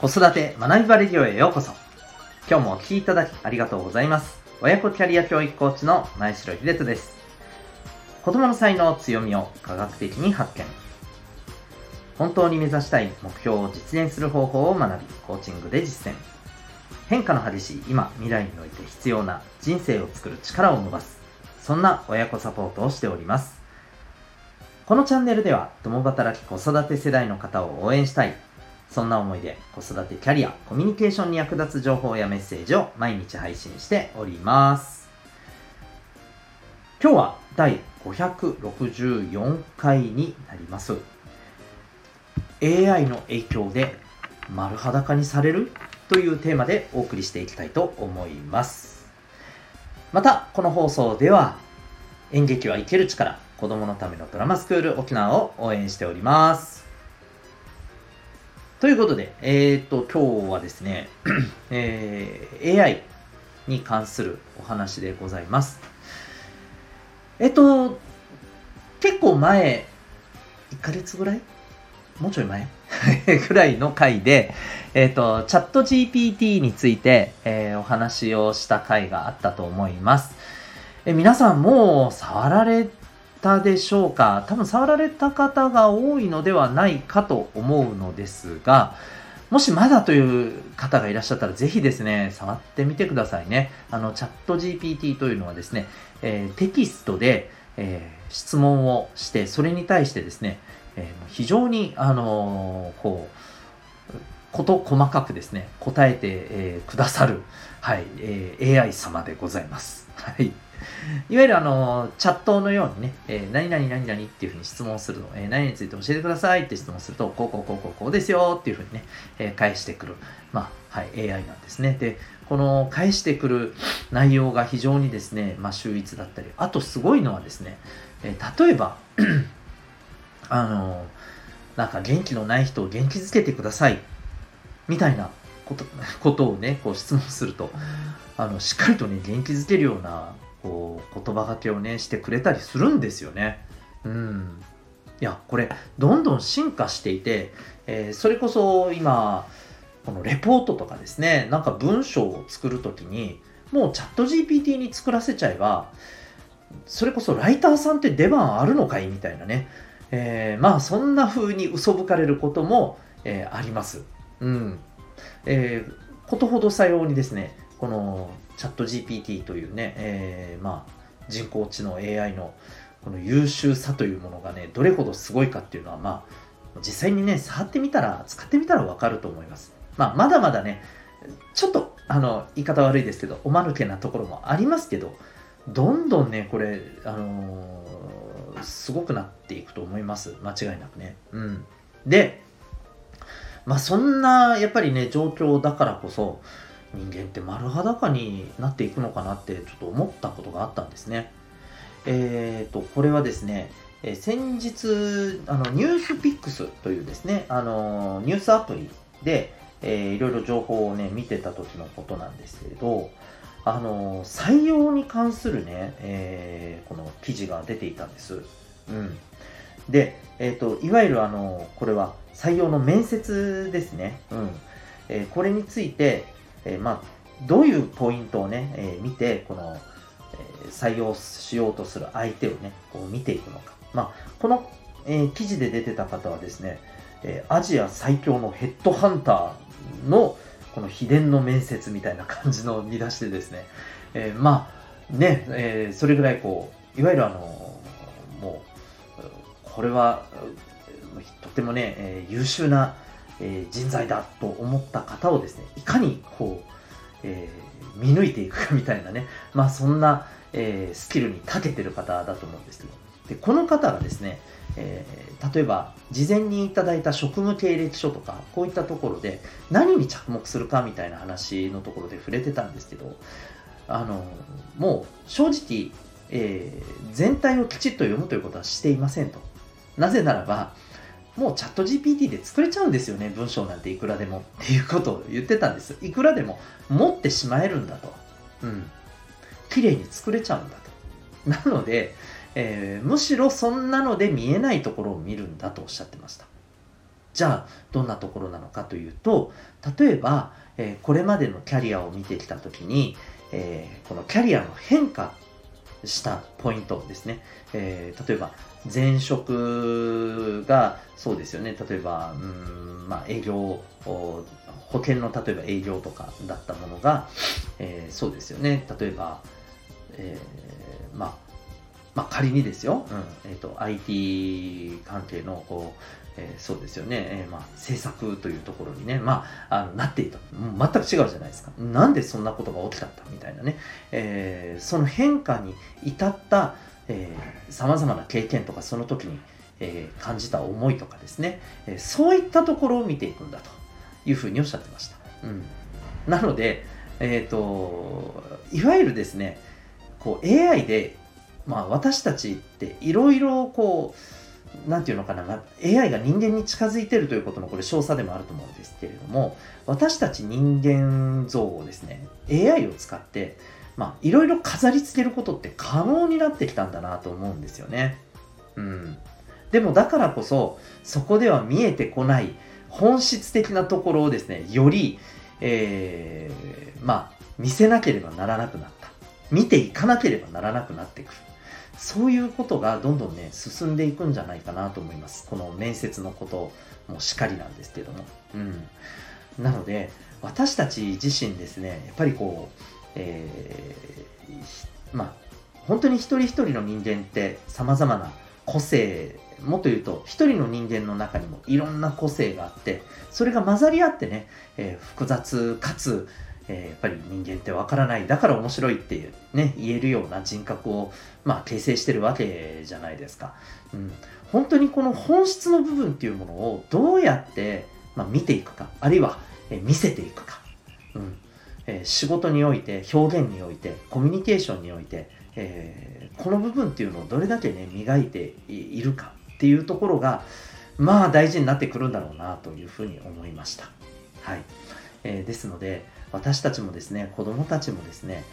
子育て学びバレディオへようこそ。今日もお聴きいただきありがとうございます。親子キャリア教育コーチの前城秀人です。子供の才能強みを科学的に発見。本当に目指したい目標を実現する方法を学び、コーチングで実践。変化の激しい今、未来において必要な人生を作る力を伸ばす。そんな親子サポートをしております。このチャンネルでは共働き子育て世代の方を応援したい。そんな思いで子育てキャリア、コミュニケーションに役立つ情報やメッセージを毎日配信しております。今日は第564回になります。AI の影響で丸裸にされるというテーマでお送りしていきたいと思います。また、この放送では演劇は生ける力子供のためのドラマスクール沖縄を応援しております。ということで、えっ、と、今日はですね、えー、AI に関するお話でございます。えっと、結構前、1ヶ月ぐらい？もうちょい前？ぐらいの回で、えっ、と、チャット GPT について、えー、お話をした回があったと思います。え皆さんもう触られたでしょうか？多分触られた方が多いのではないかと思うのですが、もしまだという方がいらっしゃったら、ぜひですね、触ってみてくださいね。あの、チャット GPT というのはですね、えー、テキストで、えー、質問をして、それに対してですね、えー、非常に、あのこう、こと細かくですね、答えて、えくださる、はい、え AI 様でございます。はい。いわゆるあの、チャットのようにね、えー、何々何々っていうふうに質問するの、えー、何について教えてくださいって質問すると、こうこうこうこうこうですよっていうふうにね、えー、返してくる、まあ、はい、AI なんですね。で、この返してくる内容が非常にですね、まあ、秀逸だったり、あとすごいのはですね、えー、例えば、あの、なんか元気のない人を元気づけてください、みたいなこと ことをね、こう質問すると、あの、しっかりとね、元気づけるようなこう言葉がけをねしてくれたりするんですよね。うん、いやこれどんどん進化していて、えー、それこそ今このレポートとかですねなんか文章を作る時にもうチャット GPT に作らせちゃえばそれこそライターさんって出番あるのかいみたいなね、えー、まあそんな風に嘘吹かれることも、えー、あります。うんえー、ことほどさようにですねこのチャット GPT というね、えー、まあ、人工知能 AI のこの優秀さというものがね、どれほどすごいかっていうのは、まあ、実際にね、触ってみたら、使ってみたらわかると思います。まあ、まだまだね、ちょっと、あの、言い方悪いですけど、おまぬけなところもありますけど、どんどんね、これ、あのー、すごくなっていくと思います。間違いなくね。うん。で、まあ、そんな、やっぱりね、状況だからこそ、人間って丸裸になっていくのかなってちょっと思ったことがあったんですね。えっ、ー、と、これはですね、え先日、あの、ニュースピックスというですね、あの、ニュースアプリで、えー、いろいろ情報をね、見てた時のことなんですけれど、あの、採用に関するね、えー、この記事が出ていたんです。うん。で、えっ、ー、と、いわゆるあの、これは採用の面接ですね。うん。えー、これについて、えー、まあ、どういうポイントをね、えー、見て、この、えー、採用しようとする相手をね、こう見ていくのか。まあ、この、え記事で出てた方はですね、えアジア最強のヘッドハンターのこの秘伝の面接みたいな感じの見出しでですね、えまあ、ね、えそれぐらいこう、いわゆるあの、もう、これは、とてもね、え優秀な、えー、人材だと思った方をですね、いかにこう、えー、見抜いていくかみたいなね、まあそんな、えー、スキルに長けてる方だと思うんですけど、でこの方がですね、えー、例えば事前にいただいた職務経歴書とかこういったところで何に着目するかみたいな話のところで触れてたんですけどあのもう正直、えー、全体をきちっと読むということはしていませんと。なぜならばもうチャット GPT で作れちゃうんですよね、文章なんていくらでも。っていうことを言ってたんです。いくらでも持ってしまえるんだと。うん。綺麗に作れちゃうんだと。なので、えー、むしろそんなので見えないところを見るんだとおっしゃってました。じゃあどんなところなのかというと例えば、えー、これまでのキャリアを見てきた時に、えー、このキャリアの変化したポイントですね、えー、例えば前職がそうですよね。例えばうん、まあ、営業保険の例えば営業とかだったものが、えー、そうですよね。例えば、えー、まあまあ、仮にですよ、うんえーと、IT 関係のこう、えー、そうですよね、えー、まあ、制作というところにね、まあ、あのなっていた。全く違うじゃないですか。なんでそんなことが起きたんだみたいなね、えー、その変化に至ったさまざまな経験とかその時に、えー、感じた思いとかですね、えー、そういったところを見ていくんだというふうにおっしゃってました。うん、なので、えーと、いわゆるですねこう AI でまあ、私たちっていろいろこう、なんていうのかな、AI が人間に近づいてるということのこれ詳細でもあると思うんですけれども、私たち人間像をですね、AI を使って、まあ、いろいろ飾り付けることって可能になってきたんだなと思うんですよね。うん。でもだからこそ、そこでは見えてこない本質的なところをですね、より、えー、まあ、見せなければならなくなった。見ていかなければならなくなってくる。そういうことがどんどんね、進んでいくんじゃないかなと思います。この面接のこともしかりなんですけども。うん。なので、私たち自身ですね、やっぱりこう、えー、まあ、本当に一人一人の人間って様々な個性、もっと言うと、一人の人間の中にもいろんな個性があって、それが混ざり合ってね、えー、複雑かつ、えー、やっぱり人間ってわからない、だから面白いっていうね、言えるような人格を、まあ、形成してるわけじゃないですか。うん。本当にこの本質の部分っていうものをどうやって、まあ、見ていくか、あるいは、えー、見せていくか。うん。えー、仕事において、表現において、コミュニケーションにおいて、え、この部分っていうのをどれだけね、磨いているかっていうところが、まあ大事になってくるんだろうなというふうに思いました。はい。えー、ですので、私たちもですね、子供たちもですね、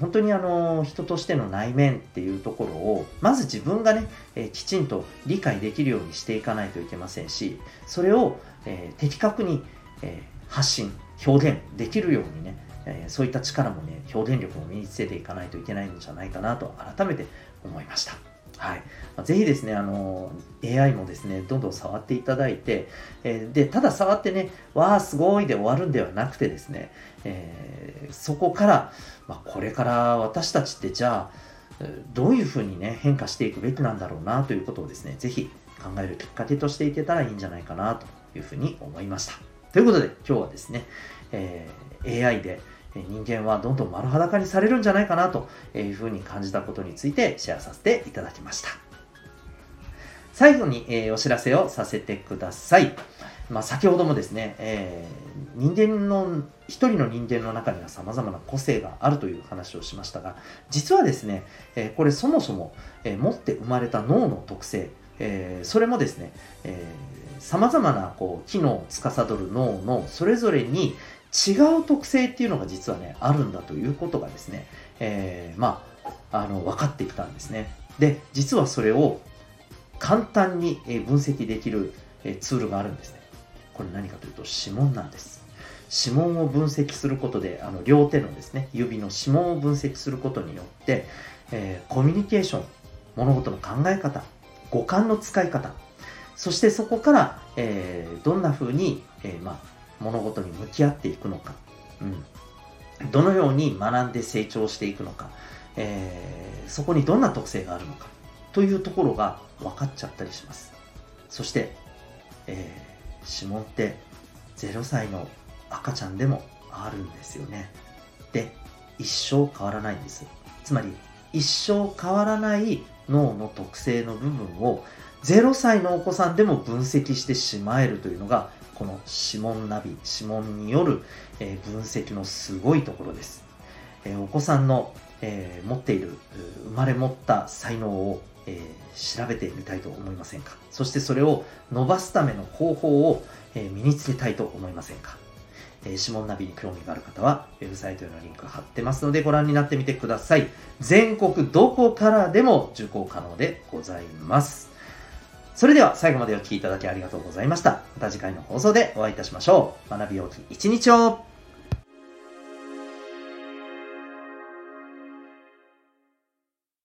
本当にあの人としての内面っていうところをまず自分がね、えー、きちんと理解できるようにしていかないといけませんしそれを、えー、的確に、えー、発信表現できるようにね、えそういった力もね表現力も身につけていかないといけないんじゃないかなと改めて思いました。はい。ぜひですね、あの、AI もですね、どんどん触っていただいて、えー、で、ただ触ってね、わあ、すごいで終わるんではなくてですね、えー、そこから、まあ、これから私たちってじゃあ、どういうふうにね、変化していくべきなんだろうなということをですね、ぜひ考えるきっかけとしていけたらいいんじゃないかなというふうに思いました。ということで、今日はですね、えー、AI で、人間はどんどん丸裸にされるんじゃないかなというふうに感じたことについてシェアさせていただきました。最後に、え、お知らせをさせてください。まあ、先ほどもですね、えー、人間の、一人の人間の中には様々な個性があるという話をしましたが、実はですね、えー、これそもそも、えー、持って生まれた脳の特性、え、それもですね、えー、様々なこう機能を司る脳のそれぞれに違う特性っていうのが実はね、あるんだということがですね、えー、まあ、あの、分かってきたんですね。で、実はそれを簡単に分析できるツールがあるんですね。これ何かというと指紋なんです。指紋を分析することで、あの両手のですね、指の指紋を分析することによって、えー、コミュニケーション、物事の考え方、五感の使い方、そしてそこから、えー、どんな風に、えー、まあ、物事に向き合っていくのか、うん、どのように学んで成長していくのか、えー、そこにどんな特性があるのかというところが分かっちゃったりします。そして、えー、指紋って0歳の赤ちゃんでもあるんですよね。で、一生変わらないんです。つまり、一生変わらない脳の特性の部分を0歳のお子さんでも分析してしまえるというのが指紋ナビ、指紋による、え分析のすごいところです。えお子さんの、え持っている、生まれ持った才能を、え調べてみたいと思いませんか？そしてそれを伸ばすための方法を、え身につけたいと思いませんか？え指紋ナビに興味がある方は、ウェブサイトへのリンク貼ってますのでご覧になってみてください。全国どこからでも受講可能でございます。それでは最後までお聴きいただきありがとうございました。また次回の放送でお会いいたしましょう。学びようき一日を